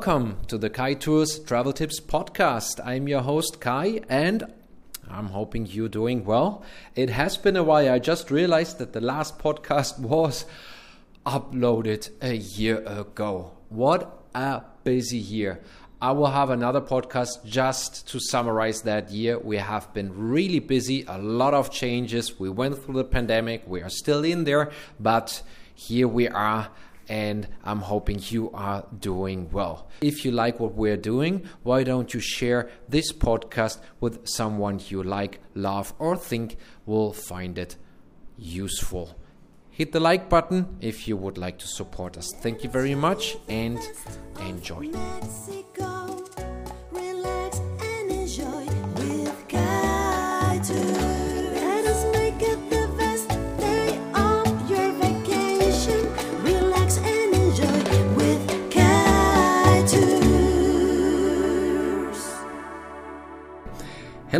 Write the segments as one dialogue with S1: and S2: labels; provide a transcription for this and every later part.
S1: Welcome to the Kai Tours Travel Tips podcast. I'm your host Kai and I'm hoping you're doing well. It has been a while. I just realized that the last podcast was uploaded a year ago. What a busy year. I will have another podcast just to summarize that year. We have been really busy, a lot of changes. We went through the pandemic, we are still in there, but here we are and I'm hoping you are doing well. If you like what we're doing, why don't you share this podcast with someone you like, love, or think will find it useful? Hit the like button if you would like to support us. Thank you very much and enjoy.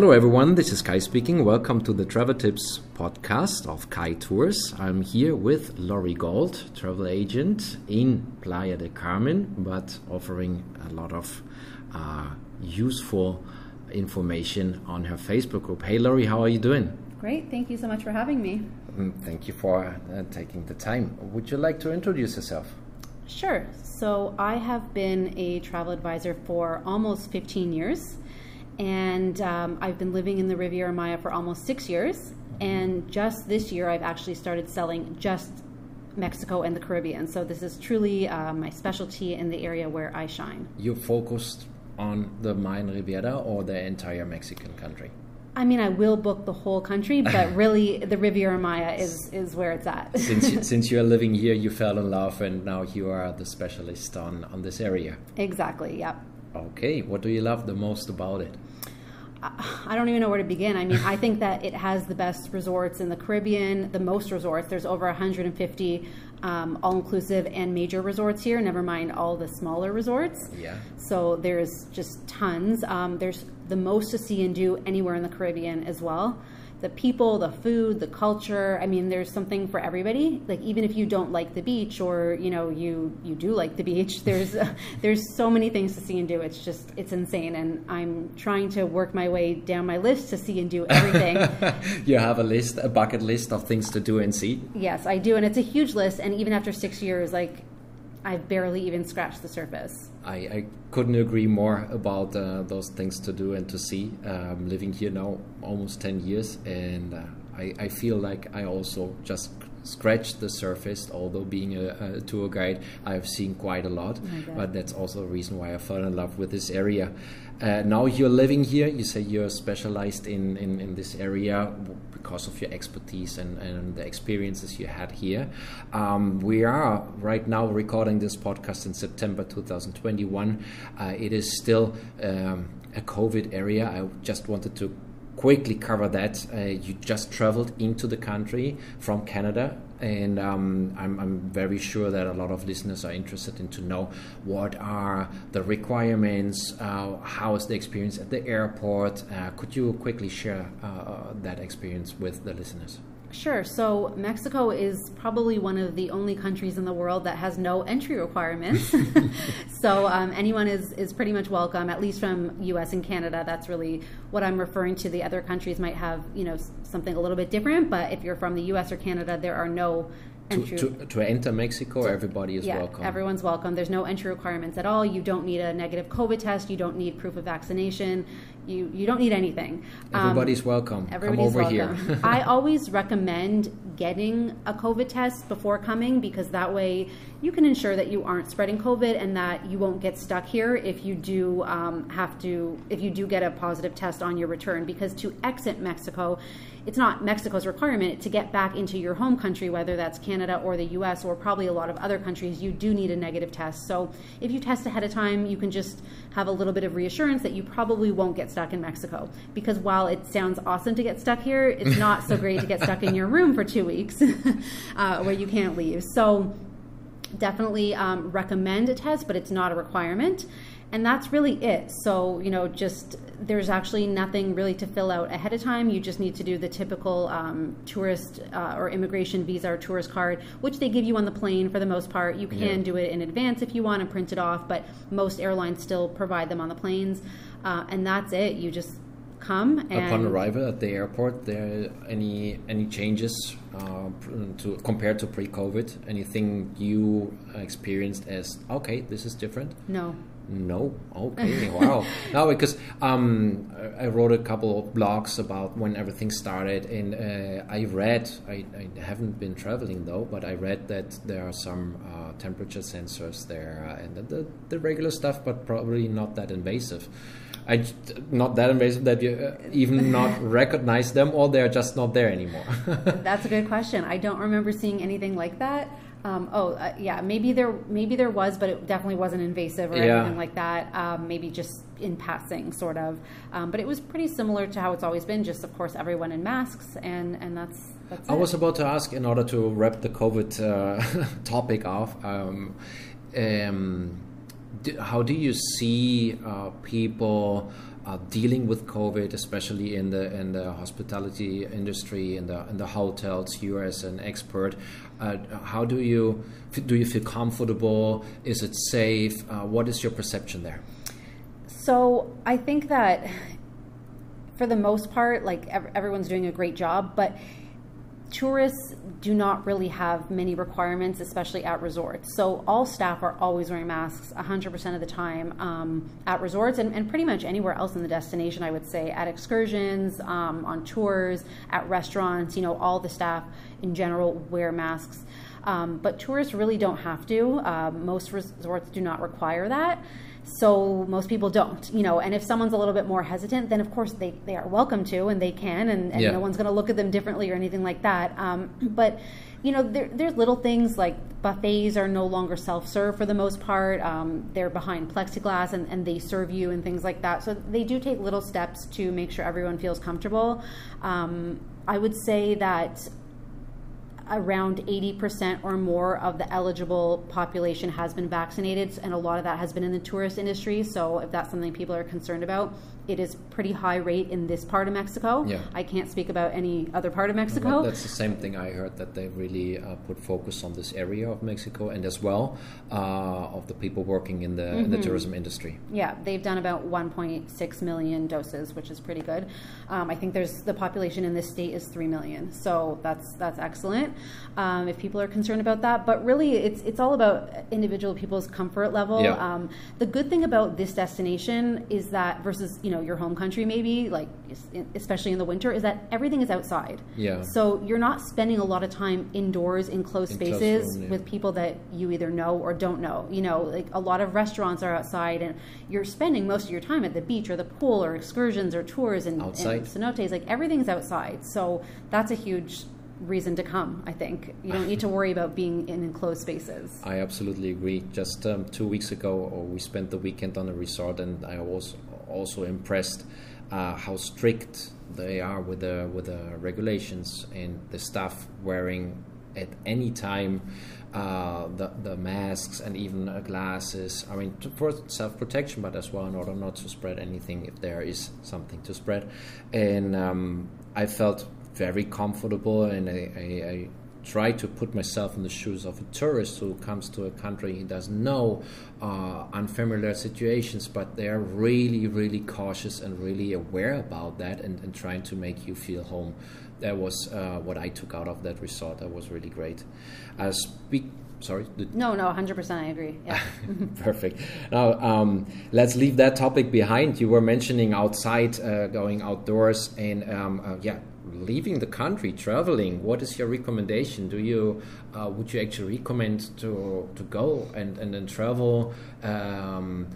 S1: Hello, everyone. This is Kai speaking. Welcome to the Travel Tips podcast of Kai Tours. I'm here with Laurie Gold, travel agent in Playa del Carmen, but offering a lot of uh, useful information on her Facebook group. Hey, Laurie, how are you doing?
S2: Great. Thank you so much for having me.
S1: Mm, thank you for uh, taking the time. Would you like to introduce yourself?
S2: Sure. So, I have been a travel advisor for almost 15 years and um, I've been living in the Riviera Maya for almost six years. And just this year, I've actually started selling just Mexico and the Caribbean. So this is truly uh, my specialty in the area where I shine.
S1: You focused on the Mayan Riviera or the entire Mexican country?
S2: I mean, I will book the whole country, but really, the Riviera Maya is is where it's at.
S1: since since you are living here, you fell in love, and now you are the specialist on on this area.
S2: Exactly. Yep.
S1: Okay. What do you love the most about it?
S2: I don't even know where to begin. I mean, I think that it has the best resorts in the Caribbean, the most resorts. There's over 150 um, all inclusive and major resorts here, never mind all the smaller resorts.
S1: Yeah.
S2: So there's just tons. Um, there's the most to see and do anywhere in the Caribbean as well the people, the food, the culture. I mean, there's something for everybody. Like even if you don't like the beach, or you know you you do like the beach, there's uh, there's so many things to see and do. It's just it's insane, and I'm trying to work my way down my list to see and do everything.
S1: you have a list, a bucket list of things to do and see.
S2: Yes, I do, and it's a huge list. And even after six years, like I've barely even scratched the surface.
S1: I, I couldn't agree more about uh, those things to do and to see. Um, living here now almost 10 years, and uh, I, I feel like I also just scratched the surface. Although being a, a tour guide, I've seen quite a lot, oh but that's also a reason why I fell in love with this area. Uh, now you're living here. You say you're specialized in, in, in this area because of your expertise and, and the experiences you had here. Um, we are right now recording this podcast in September 2021. Uh, it is still um, a COVID area. I just wanted to quickly cover that. Uh, you just traveled into the country from Canada, and um, I'm, I'm, very sure that a lot of listeners are interested in to know what are the requirements, uh, how is the experience at the airport. Uh, could you quickly share uh, that experience with the listeners?
S2: Sure. So Mexico is probably one of the only countries in the world that has no entry requirements. so um, anyone is is pretty much welcome, at least from U.S. and Canada. That's really what I'm referring to. The other countries might have you know something a little bit different, but if you're from the U.S. or Canada, there are no
S1: to, to, to, enter Mexico, everybody is
S2: yeah,
S1: welcome.
S2: Everyone's welcome. There's no entry requirements at all. You don't need a negative COVID test. You don't need proof of vaccination. You you don't need anything.
S1: Everybody's um, welcome.
S2: Everybody's
S1: Come over
S2: welcome.
S1: here.
S2: I always recommend getting a COVID test before coming because that way you can ensure that you aren't spreading COVID and that you won't get stuck here if you do um, have to if you do get a positive test on your return. Because to exit Mexico, it's not Mexico's requirement to get back into your home country, whether that's Canada or the US or probably a lot of other countries, you do need a negative test. So if you test ahead of time, you can just have a little bit of reassurance that you probably won't get stuck in Mexico. Because while it sounds awesome to get stuck here, it's not so great to get stuck in your room for two weeks uh, where you can't leave. So definitely um, recommend a test, but it's not a requirement. And that's really it. So, you know, just there's actually nothing really to fill out ahead of time. You just need to do the typical um, tourist uh, or immigration visa or tourist card, which they give you on the plane for the most part. You can
S1: Yeah.
S2: do it in advance if you want and print it off, but most airlines still provide them on the planes. Uh, and that's it. You just come and
S1: Upon arrival at the airport, there any any changes uh, to compared to pre-COVID? Anything you experienced as okay, this is different?
S2: no.
S1: No. Okay. wow. No, because um, I wrote a couple of blogs about when everything started, and uh, I read. I, I haven't been traveling though, but I read that there are some uh, temperature sensors there, uh, and the the regular stuff, but probably not that invasive. I not that invasive that you uh, even not recognize them, or they're just not there anymore.
S2: That's a good question. I don't remember seeing anything like that. Um, oh, uh, yeah, maybe there maybe there was, but it definitely wasn't invasive or
S1: Yeah.
S2: anything like that. Um, maybe just in passing, sort of. Um, but it was pretty similar to how it's always been. Just of course, everyone in masks, and and that's that's.
S1: I
S2: it.
S1: was about to ask, in order to wrap the COVID uh, topic off, um, um, how do you see uh, people uh, dealing with COVID, especially in the in the hospitality industry, in the in the hotels? You as an expert, uh, how do you do you feel comfortable? Is it safe? Uh, what is your perception there?
S2: So I think that for the most part, like ev- everyone's doing a great job, but tourists do not really have many requirements, especially at resorts. So all staff are always wearing masks 100% of the time um, at resorts and, and pretty much anywhere else in the destination, I would say, at excursions, um, on tours, at restaurants, you know, all the staff in general wear masks. Um, but tourists really don't have to. Um, most resorts do not require that. So most people don't, you know, and if someone's a little bit more hesitant, then of course they, they are welcome to and they can, and, and
S1: Yeah.
S2: no one's going to look at them differently or anything like that. Um, but, you know, there, there's little things like buffets are no longer self serve for the most part. Um, they're behind plexiglass and, and they serve you and things like that. So they do take little steps to make sure everyone feels comfortable. Um, I would say that around 80% or more of the eligible population has been vaccinated, and a lot of that has been in the tourist industry. So, if that's something people are concerned about, it is pretty high rate in this part of Mexico.
S1: Yeah.
S2: I can't speak about any other part of Mexico.
S1: That's the same thing I heard that they really uh, put focus on this area of Mexico and as well uh, of the people working in the
S2: Mm-hmm.
S1: the tourism industry.
S2: Yeah, they've done about 1.6 million doses, which is pretty good. Um, I think there's the population in this state is 3 million, so that's that's excellent. Um, if people are concerned about that, but really, it's it's all about individual people's comfort level.
S1: Yeah.
S2: Um, the good thing about this destination is that versus you know your home country maybe like especially in the winter is that everything is outside.
S1: Yeah.
S2: So you're not spending a lot of time indoors in closed
S1: In
S2: spaces
S1: room, yeah.
S2: with people that you either know or don't know. You know, like a lot of restaurants are outside, and you're spending most of your time at the beach or the pool or excursions or tours and,
S1: Outside.
S2: and cenotes. Like everything's outside, so that's a huge reason to come. I think you don't need to worry about being in enclosed spaces.
S1: I absolutely agree. Just um, two weeks ago, or we spent the weekend on a resort, and I was also impressed uh, how strict they are with the with the regulations and the staff wearing at any time uh, the the masks and even uh, glasses. I mean, for self protection, but as well in order not to spread anything if there is something to spread. And um, I felt very comfortable, and I, I, I try to put myself in the shoes of a tourist who comes to a country he doesn't know, uh, unfamiliar situations, but they are really, really cautious and really aware about that and, and trying to make you feel home. That was uh, what I took out of that resort. That was really great. Uh, speak. Sorry.
S2: No, no, 100%. I agree. Yeah.
S1: Perfect. Now, um, let's leave that topic behind. You were mentioning outside, uh, going outdoors, and um, uh, yeah, leaving the country, traveling. What is your recommendation? Do you uh, would you actually recommend to to go and and then travel? Um,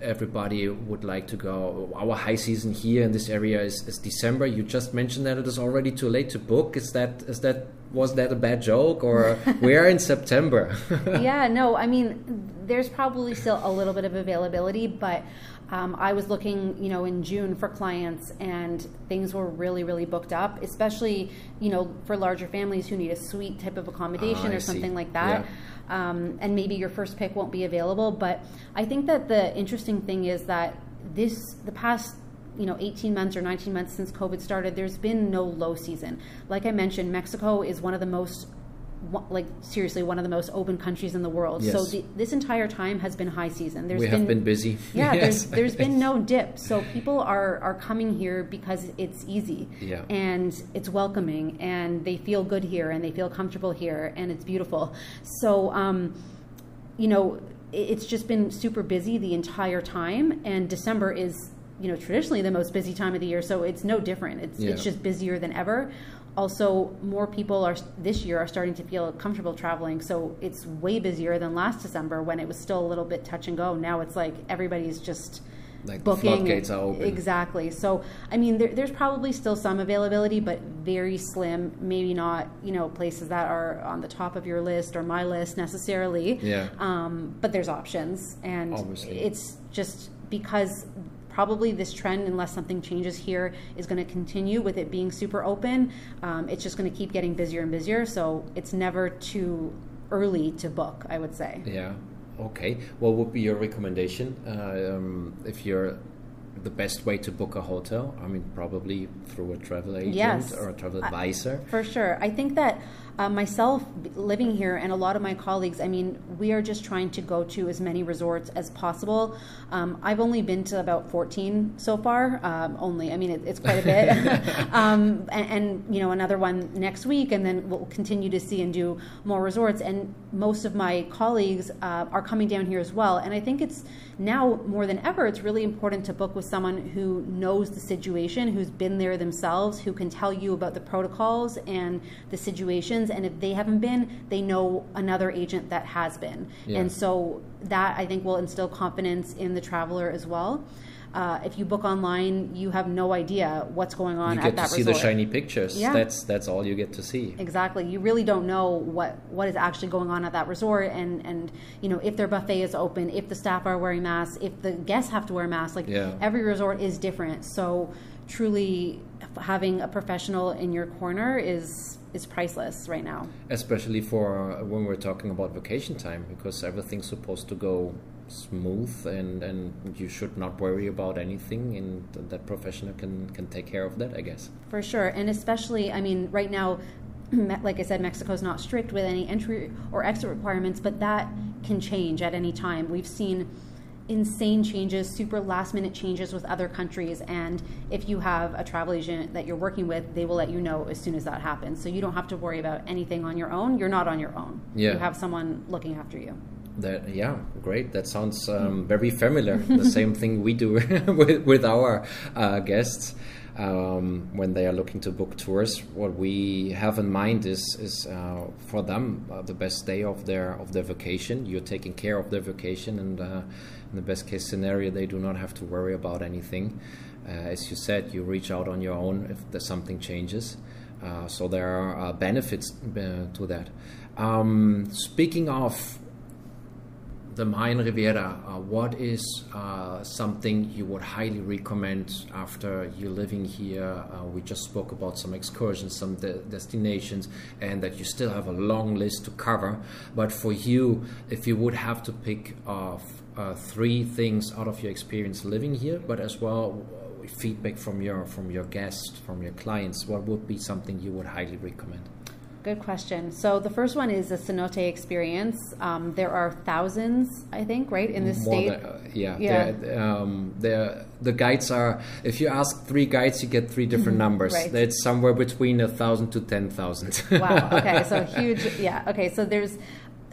S1: everybody would like to go. Our high season here in this area is, is December. You just mentioned that it is already too late to book. Is that is that was that a bad joke or we are in September?
S2: yeah, no, I mean, there's probably still a little bit of availability, but um, I was looking, you know, in June for clients, and things were really, really booked up, especially, you know, for larger families who need a suite type of accommodation
S1: I
S2: or
S1: see.
S2: something like that.
S1: Yeah.
S2: um, and maybe your first pick won't be available. But I think that the interesting thing is that this the past you know 18 months or 19 months since covid started there's been no low season like i mentioned mexico is one of the most like seriously one of the most open countries in the world.
S1: Yes.
S2: so the, this entire time has been high season. There's
S1: we
S2: been,
S1: have been busy.
S2: yeah
S1: Yes.
S2: there's, there's been no dip. So people are are coming here because it's easy.
S1: Yeah.
S2: and it's welcoming. And they feel good here. And they feel comfortable here. And it's beautiful. So um, you know it's just been super busy the entire time. And december is you know traditionally the most busy time of the year. So it's no different. It's, it's just busier than ever also more people are this year are starting to feel comfortable traveling so it's way busier than last december when it was still a little bit touch and go now it's like everybody's just
S1: Like the
S2: booking
S1: floodgates are open.
S2: exactly so i mean there, there's probably still some availability but very slim maybe not you know places that are on the top of your list or my list necessarily
S1: Yeah.
S2: um, but there's options and
S1: Obviously.
S2: it's just because probably this trend unless something changes here is going to continue with it being super open um, it's just going to keep getting busier and busier so it's never too early to book i would say
S1: Yeah. Okay. What would be your recommendation uh, um, if you're the best way to book a hotel? I mean, probably through a travel agent
S2: Yes.
S1: or a travel advisor.
S2: For sure. I think that uh, myself living here and a lot of my colleagues, I mean, we are just trying to go to as many resorts as possible. Um, I've only been to about 14 so far, um, only. I mean, it, it's quite a bit. um, and, and, you know, another one next week, and then we'll continue to see and do more resorts. And most of my colleagues uh, are coming down here as well. And I think it's now more than ever, it's really important to book with someone who knows the situation, who's been there themselves, who can tell you about the protocols and the situations. And if they haven't been, they know another agent that has been.
S1: Yeah.
S2: And so that I think will instill confidence in the traveler as well. Uh, if you book online, you have no idea what's going on
S1: You
S2: at
S1: get to
S2: that
S1: see
S2: resort.
S1: the shiny pictures.
S2: Yeah.
S1: That's that's all you get to see.
S2: Exactly. You really don't know what, what is actually going on at that resort and, and you know if their buffet is open, if the staff are wearing masks, if the guests have to wear masks. Like
S1: Yeah.
S2: every resort is different. So truly having a professional in your corner is is priceless right now.
S1: Especially for uh, when we're talking about vacation time, because everything's supposed to go smooth and, and you should not worry about anything, and that professional can, can take care of that, I guess.
S2: For sure, and especially, I mean, right now, like I said, Mexico is not strict with any entry or exit requirements, but that can change at any time. We've seen insane changes, super last minute changes with other countries, and if you have a travel agent that you're working with, they will let you know as soon as that happens. So you don't have to worry about anything on your own. You're not on your own.
S1: Yeah.
S2: You have someone looking after you.
S1: That yeah, great. That sounds um, very familiar. the same thing we do with, with our uh, guests um, when they are looking to book tours. What we have in mind is is uh, for them uh, the best day of their of their vacation. You're taking care of their vacation, and uh, in the best case scenario, they do not have to worry about anything. Uh, as you said, you reach out on your own if there's something changes. Uh, so there are uh, benefits to that. Um, speaking of the Mayan Riviera, uh, what is uh, something you would highly recommend after you're living here? Uh, we just spoke about some excursions, some de- destinations, and that you still have a long list to cover. But for you, if you would have to pick uh, f- uh, three things out of your experience living here, but as well uh, feedback from your from your guests, from your clients, what would be something you would highly recommend?
S2: Good question. So the first one is the cenote experience. Um, there are thousands, I think, right, in this
S1: More
S2: state.
S1: than- uh, yeah,
S2: Yeah.
S1: they're- Um, they're- the guides are. If you ask three guides, you get three different numbers.
S2: Right.
S1: It's somewhere between a thousand to ten thousand.
S2: wow. Okay. So huge. Yeah. Okay. So there's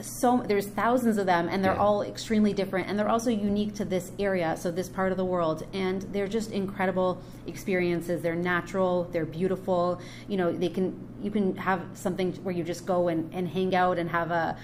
S2: so there's thousands of them, and they're
S1: Yeah.
S2: all extremely different, and they're also unique to this area, so this part of the world, and they're just incredible experiences. They're natural. They're beautiful. You know, they can you can have something where you just go and, and hang out and have a.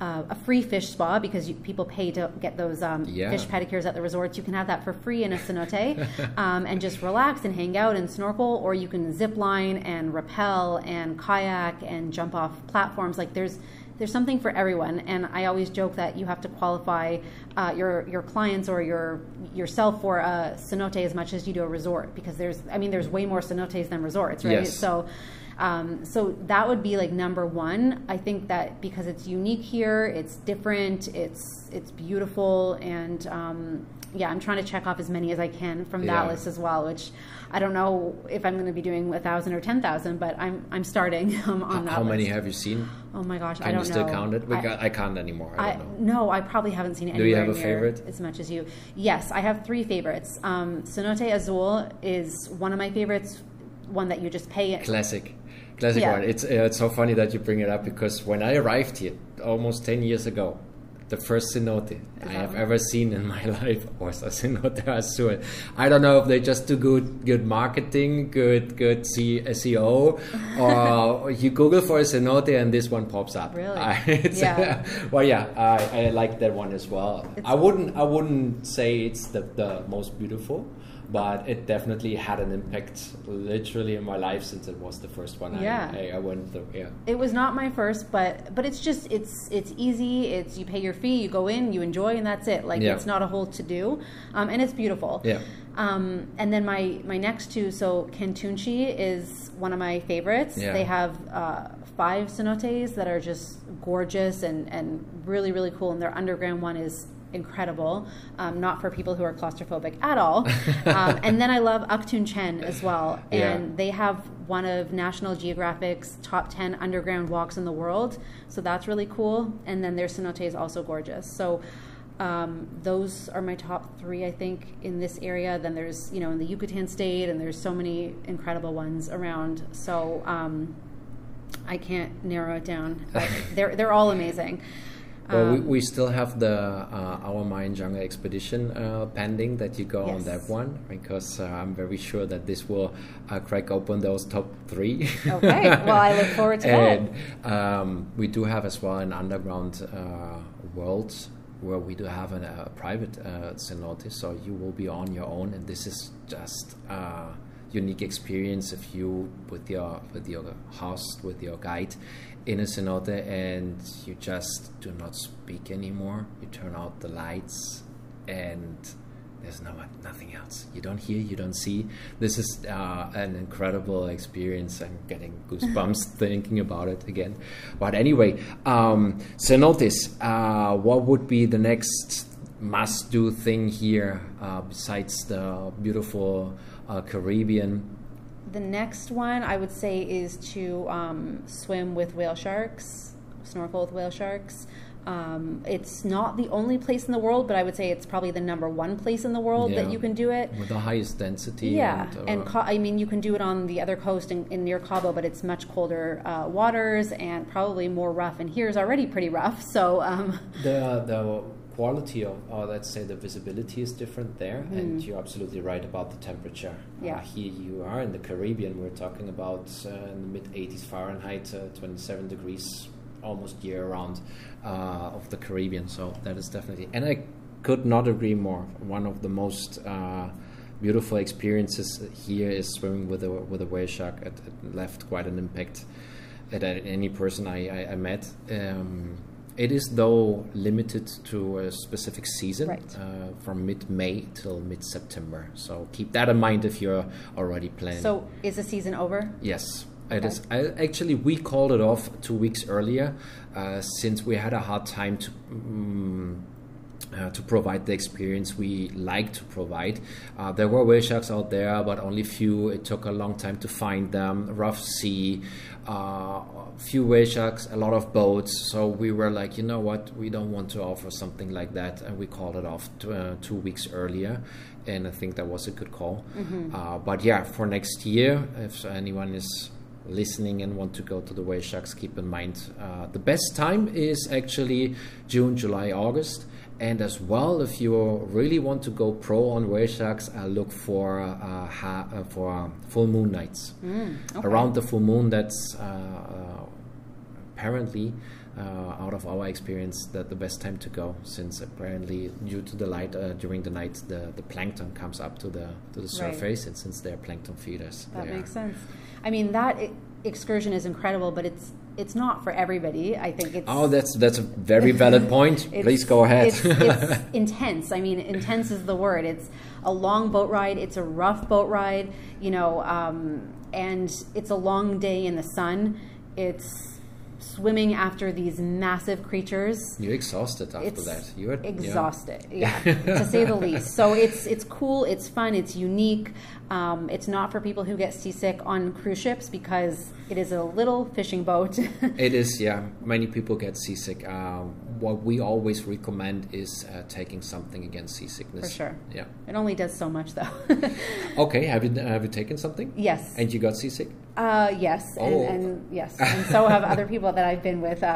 S2: Uh, a free fish spa because you, people pay to get those um,
S1: Yeah.
S2: fish pedicures at the resorts. You can have that for free in a cenote um, and just relax and hang out and snorkel, or you can zip line and rappel and kayak and jump off platforms. Like there's there's something for everyone. And I always joke that you have to qualify uh, your your clients or your yourself for a cenote as much as you do a resort because there's I mean there's way more cenotes than resorts, right?
S1: Yes.
S2: So. Um, so that would be like number one. I think that because it's unique here, it's different, it's it's beautiful, and um, yeah, I'm trying to check off as many as I can from that
S1: Yeah.
S2: list as well. Which I don't know if I'm going to be doing a thousand or ten thousand, but I'm I'm starting um, on that.
S1: How many have you seen?
S2: Oh my gosh,
S1: Can
S2: I don't
S1: you still
S2: know.
S1: count it? We
S2: I-
S1: got, I can't anymore. I
S2: I,
S1: don't know.
S2: no, I probably haven't seen it
S1: Do you have a favorite?
S2: as much as you. Yes, I have three favorites. Um, Cenote Azul is one of my favorites. One that you just pay.
S1: Classic, classic
S2: Yeah.
S1: one. It's uh, it's so funny that you bring it up because when I arrived here almost ten years ago, the first cenote I have ever seen in my life was a cenote azul. I don't know if they just do good good marketing, good good C- uh, SEO, or you Google for a cenote and this one pops up.
S2: Really?
S1: I-
S2: Yeah.
S1: well, yeah, I, I like that one as well.
S2: It's-
S1: I wouldn't I wouldn't say it's the, the most beautiful, but it definitely had an impact literally in my life since it was the first one
S2: Yeah.
S1: I, I, I went through. Yeah.
S2: It was not my first, but but it's just it's it's easy. It's you pay your fee, you go in, you enjoy, and that's it. Like
S1: Yeah.
S2: it's not a whole to do, um, and it's beautiful.
S1: Yeah.
S2: Um, and then my my next two, so Kantun Chi is one of my favorites.
S1: Yeah.
S2: They have uh, five cenotes that are just gorgeous and and really really cool. And their underground one is incredible. Um, not for people who are claustrophobic at all. um, and then I love Aktun Chen as well, and
S1: Yeah.
S2: they have one of National Geographic's top 10 underground walks in the world. So that's really cool. And then their cenote is also gorgeous. So um, those are my top three, I think, in this area. Then there's, you know, in the Yucatan state, and there's so many incredible ones around. So um, I can't narrow it down. But they're, they're all amazing.
S1: Well, we,
S2: Um,
S1: we still have the uh, our Mayan jungle expedition uh, pending that you go on that one because uh, I'm very sure that this will uh, crack open those top three.
S2: Okay, well, I look forward to that.
S1: and, um, we do have as well an underground uh, world where we do have an, a private uh, cenote, so you will be on your own, and this is just a unique experience if you with your with your host with your guide in a cenote and you just do not speak anymore. You turn out the lights and there's no nothing else. You don't hear, you don't see. This is uh, an incredible experience. I'm getting goosebumps thinking about it again. But anyway, um, cenotes. Uh, what would be the next must-do thing here uh, besides the beautiful uh, Caribbean?
S2: The next one I would say is to um, swim with whale sharks, snorkel with whale sharks. Um, it's not the only place in the world, but I would say it's probably the number one place in the world
S1: Yeah.
S2: that you can do it.
S1: With the highest density.
S2: Yeah,
S1: and,
S2: and
S1: uh,
S2: Ca- I mean, you can do it on the other coast in, in near Cabo, but it's much colder uh, waters and probably more rough. And here is already pretty rough, so um,
S1: The the quality of, or let's say the visibility is different there, and you're absolutely right about the temperature.
S2: Mm-hmm. Yeah.
S1: Uh, here you are in the Caribbean. We're talking about uh, in the mid 80s Fahrenheit, uh, 27 degrees, almost year round uh, of the Caribbean. So that is definitely, and I could not agree more. One of the most uh, beautiful experiences here is swimming with a with a whale shark. It, it left quite an impact at any person I, I, I met. Um, it is though limited to a specific season
S2: Right.
S1: uh, from mid-May till mid-September. So keep that in mind if you're already planning.
S2: so is the season over?
S1: Yes, it
S2: Okay.
S1: is. I, actually, we called it off two weeks earlier uh, since we had a hard time to. mm uh, to provide the experience we like to provide. Uh, there were whale sharks out there, but only few. It took a long time to find them. Rough sea, uh, few whale sharks, a lot of boats. So we were like, you know what, we don't want to offer something like that, and we called it off t- uh, two weeks earlier. And I think that was a good call. Uh, but yeah, for next year, if anyone is listening and want to go to the whale sharks, keep in mind uh, the best time is actually June, July, August. And as well, if you really want to go pro on whale sharks, uh, look for uh, ha- uh, for full moon nights.
S2: okay.
S1: Around the full moon, that's uh, uh, apparently, uh, out of our experience, that the best time to go, since apparently due to the light uh, during the night, the, the plankton comes up to the to the
S2: Right.
S1: surface, and since they're plankton feeders,
S2: That
S1: are-
S2: makes sense. I mean, that i- excursion is incredible, but it's it's not for everybody. I think it's
S1: Oh, that's that's a very valid point. Please go ahead.
S2: It's, it's intense. I mean, intense is the word. It's a long boat ride. It's a rough boat ride. You know, um, and it's a long day in the sun. It's swimming after these massive creatures.
S1: You're exhausted after that. You're yeah.
S2: exhausted, yeah, to say the least. So it's it's cool, it's fun, it's unique. Um, it's not for people who get seasick on cruise ships because it is a little fishing boat.
S1: It is, yeah. Many people get seasick. Um, what we always recommend is uh, taking something against seasickness.
S2: For sure.
S1: Yeah.
S2: it only does so much, though.
S1: Okay. Have you have you taken something?
S2: yes.
S1: And you got seasick?
S2: Uh, yes, and,
S1: Oh.
S2: and yes, and so have other people that I've been with, uh,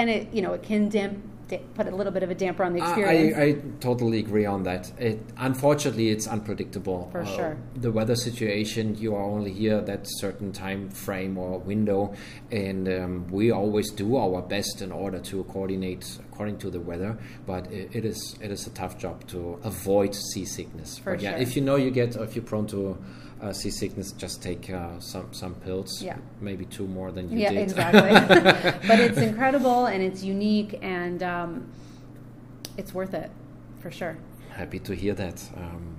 S2: and it you know it can damp, da- put a little bit of a damper on the experience.
S1: I, I totally agree on that. It unfortunately it's unpredictable.
S2: For sure.
S1: The weather situation, you are only here that certain time frame or window, and um, we always do our best in order to coordinate according to the weather. But it, it is it is a tough job to avoid seasickness.
S2: For
S1: but yeah, if you know you get, if you're prone to uh, seasickness, just take uh, some some pills.
S2: Yeah.
S1: Maybe two more than you
S2: yeah,
S1: did.
S2: Yeah, exactly. but it's incredible and it's unique and um, it's worth it for sure.
S1: Happy to hear that. Um,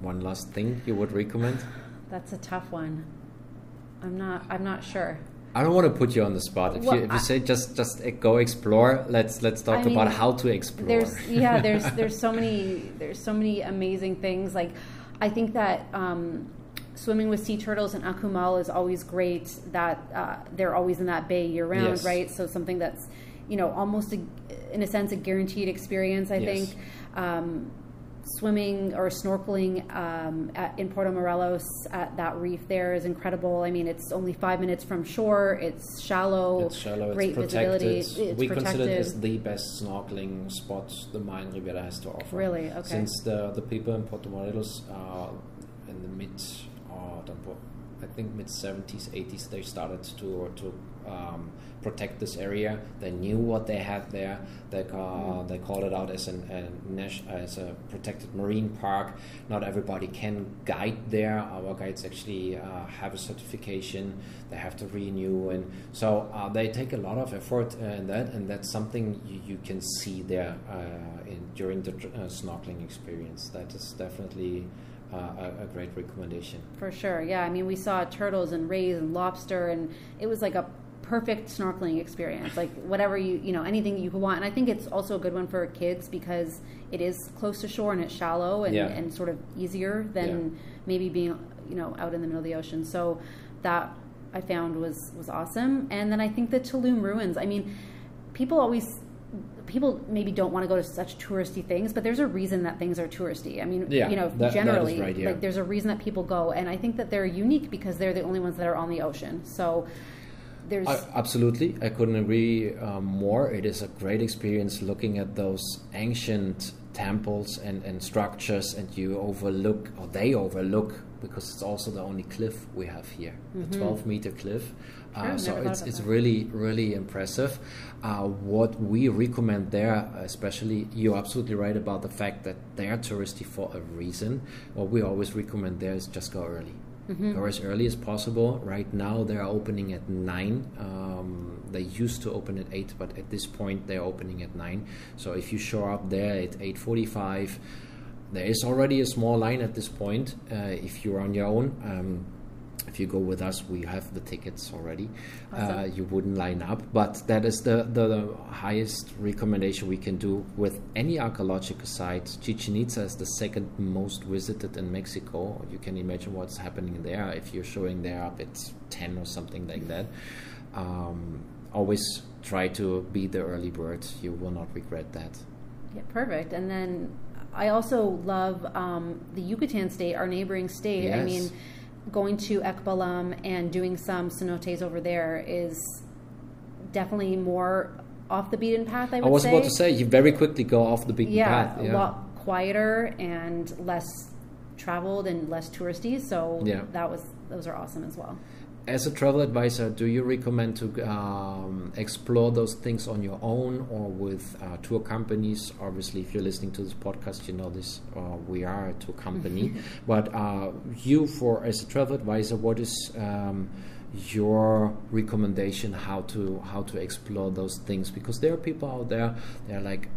S1: one last thing you would recommend?
S2: That's a tough one. I'm not. I'm not sure.
S1: I don't want to put you on the spot. If
S2: Well,
S1: you if you
S2: I-
S1: say just just go explore, let's let's talk
S2: I mean,
S1: about how to explore.
S2: There's yeah. There's there's so many there's so many amazing things. Like I think that um, swimming with sea turtles in Akumal is always great. That uh, they're always in that bay year round,
S1: Yes.
S2: right? So something that's you know almost a, in a sense a guaranteed experience. I
S1: Yes.
S2: think. Um, swimming or snorkeling um, at, in Puerto Morelos at that reef there is incredible. I mean, it's only five minutes from shore. It's shallow,
S1: it's shallow,
S2: great
S1: it's protected.
S2: visibility. It's
S1: we
S2: protected.
S1: consider it as the best snorkeling spot the Mayan Riviera has to offer.
S2: Really? Okay.
S1: Since the the people in Puerto Morelos are in the mid, uh, I think mid seventies, eighties, they started to to um, protect this area. They knew what they had there. They they called it out as an a nat- as a protected marine park. Not everybody can guide there. Our guides actually uh, have a certification. They have to renew, and so uh, they take a lot of effort uh, in that. And that's something you, you can see there uh, in during the uh, snorkeling experience. That is definitely. Uh, a, a great recommendation.
S2: For sure, yeah. I mean, we saw turtles and rays and lobster, and it was like a perfect snorkeling experience. Like whatever you you know anything you want. And I think it's also a good one for kids because it is close to shore and it's shallow and,
S1: Yeah.
S2: and sort of easier than
S1: Yeah.
S2: maybe being you know out in the middle of the ocean. So that I found was was awesome. And then I think the Tulum ruins. I mean, people always. People maybe don't want to go to such touristy things, but there's a reason that things are touristy. I mean,
S1: Yeah,
S2: you know,
S1: that- that
S2: generally,
S1: right, yeah.
S2: like there's a reason that people go, and I think that they're unique because they're the only ones that are on the ocean. So there's
S1: I, absolutely, I couldn't agree um, more. It is a great experience looking at those ancient temples and, and structures, and you overlook, or they overlook, because it's also the only cliff we have here, a 12 meter cliff.
S2: Mm-hmm.
S1: Uh, so it's, it's
S2: that.
S1: really, really impressive. Uh, what we recommend there, especially, you're absolutely right about the fact that they are touristy for a reason. What we always recommend there is just go early.
S2: Mm-hmm.
S1: Go as early as possible. Right now, they're opening at nine. Um, they used to open at eight, but at this point, they're opening at nine. So if you show up there at eight forty-five, there is already a small line at this point. Uh, if you're on your own, um, if you go with us, we have the tickets already. Uh, you wouldn't line up, but that is the, the, the highest recommendation we can do with any archaeological site. Chichen Itza is the second most visited in Mexico. You can imagine what's happening there if you're showing there up at 10 or something like that. Um, always try to be the early bird. You will not regret that.
S2: yeah, perfect. And then I also love um, the Yucatan state, our neighboring state. I
S1: Yes.
S2: mean, going to Ekbalam and doing some cenotes over there is definitely more off the beaten path. I
S1: I was
S2: say.
S1: about to say, you very quickly go off the beaten
S2: yeah,
S1: path.
S2: a lot quieter and less traveled and less touristy. So
S1: Yeah.
S2: that was those are awesome as well.
S1: As a travel advisor, do you recommend to um, explore those things on your own or with uh, tour companies? Obviously, if you're listening to this podcast, you know this. Uh, we are a tour company, but uh, you, for as a travel advisor, what is um, your recommendation how to how to explore those things because there are people out there they're like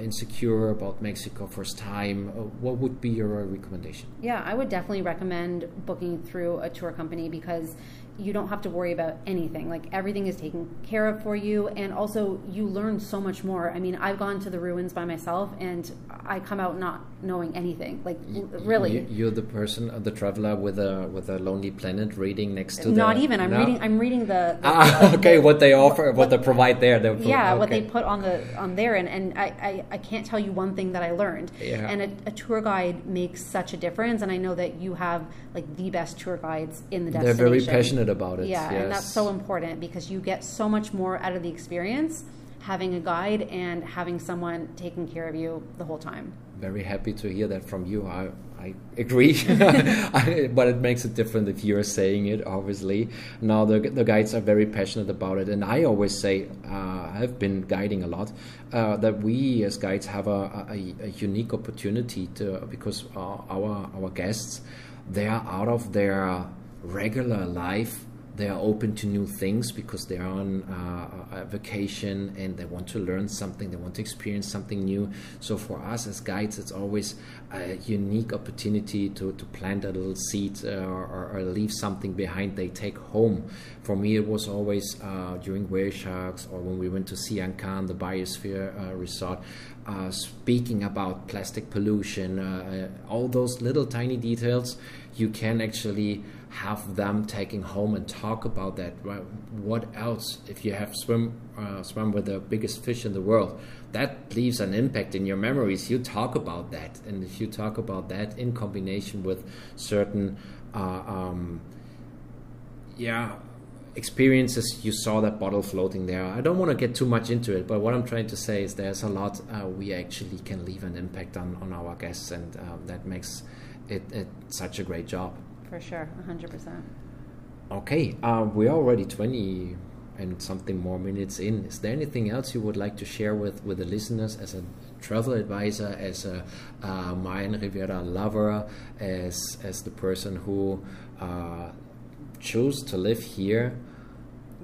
S1: insecure about Mexico first time. Uh, what would be your recommendation?
S2: Yeah, I would definitely recommend booking through a tour company because you don't have to worry about anything. Like everything is taken care of for you, and also you learn so much more. I mean, I've gone to the ruins by myself, and I come out not knowing anything. Like really,
S1: you, are the person, the traveler with a with a Lonely Planet reading next to.
S2: The Not
S1: the,
S2: even. I'm no? reading. I'm reading the. the
S1: ah, okay, what they offer, what, what they provide there.
S2: Put, yeah, okay. what they put on the on there, and and I, I, I can't tell you one thing that I learned. Yeah. And a, a, tour guide makes such a difference, and I know that you have like the best tour guides in the destination.
S1: They're very passionate about it.
S2: Yeah, yes. and that's so important because you get so much more out of the experience having a guide and having someone taking care of you the whole time.
S1: Very happy to hear that from you. I, I agree, but it makes it different if you're saying it, obviously. Now, the, the guides are very passionate about it, and I always say, uh, I've been guiding a lot, uh, that we as guides have a, a, a unique opportunity to, because uh, our, our guests, they are out of their regular life they are open to new things because they are on uh, a vacation and they want to learn something they want to experience something new. So for us as guides it's always a unique opportunity to, to plant a little seed uh, or, or, leave something behind. They take home. For me it was always uh, during whale sharks or when we went to Sian Ka'an the biosphere uh, resort uh, speaking about plastic pollution uh, all those little tiny details you can actually have them taking home and talk about that. What else? If you have swim uh, swim with the biggest fish in the world, that leaves an impact in your memories. You talk about that, and if you talk about that in combination with certain, uh, um, yeah, experiences, you saw that bottle floating there. I don't want to get too much into it, but what I'm trying to say is there's a lot uh, we actually can leave an impact on on our guests, and uh, that makes it, it such a great job
S2: for sure, 100%.
S1: Okay, uh, we're already 20 and something more minutes in. Is there anything else you would like to share with, with the listeners as a travel advisor, as a uh, Mayan Riviera lover, as, as the person who uh, chose to live here?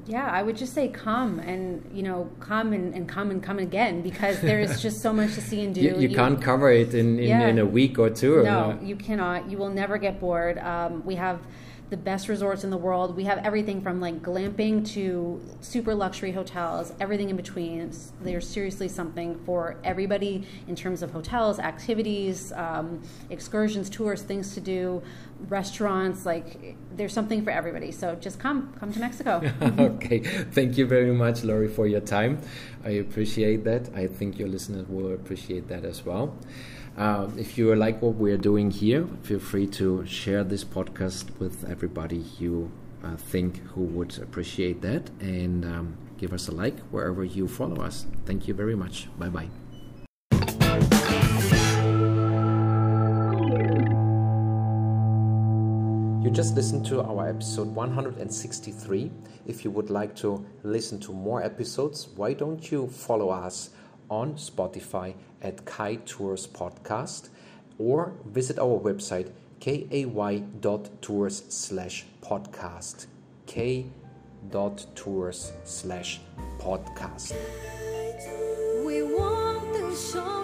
S2: Yeah, I would just say come and you know come and, and come and come again because there is just so much to see and do.
S1: You, you, you can't cover it in, in, yeah. in, a week or two.
S2: No, you cannot. You will never get bored. Um, we have the best resorts in the world. We have everything from like glamping to super luxury hotels, everything in between. There's seriously something for everybody in terms of hotels, activities, um, excursions, tours, things to do, restaurants. Like there's something for everybody. So just come, come to Mexico.
S1: okay. Thank you very much, Lori, for your time. I appreciate that. I think your listeners will appreciate that as well. Uh, if you like what we're doing here, feel free to share this podcast with everybody you uh, think who would appreciate that and um, give us a like wherever you follow us. Thank you very much. Bye bye. You just listened to our episode 163. If you would like to listen to more episodes, why don't you follow us on Spotify at Kai Tours Podcast or visit our website kay.tours slash podcast k.tours slash podcast. We want to show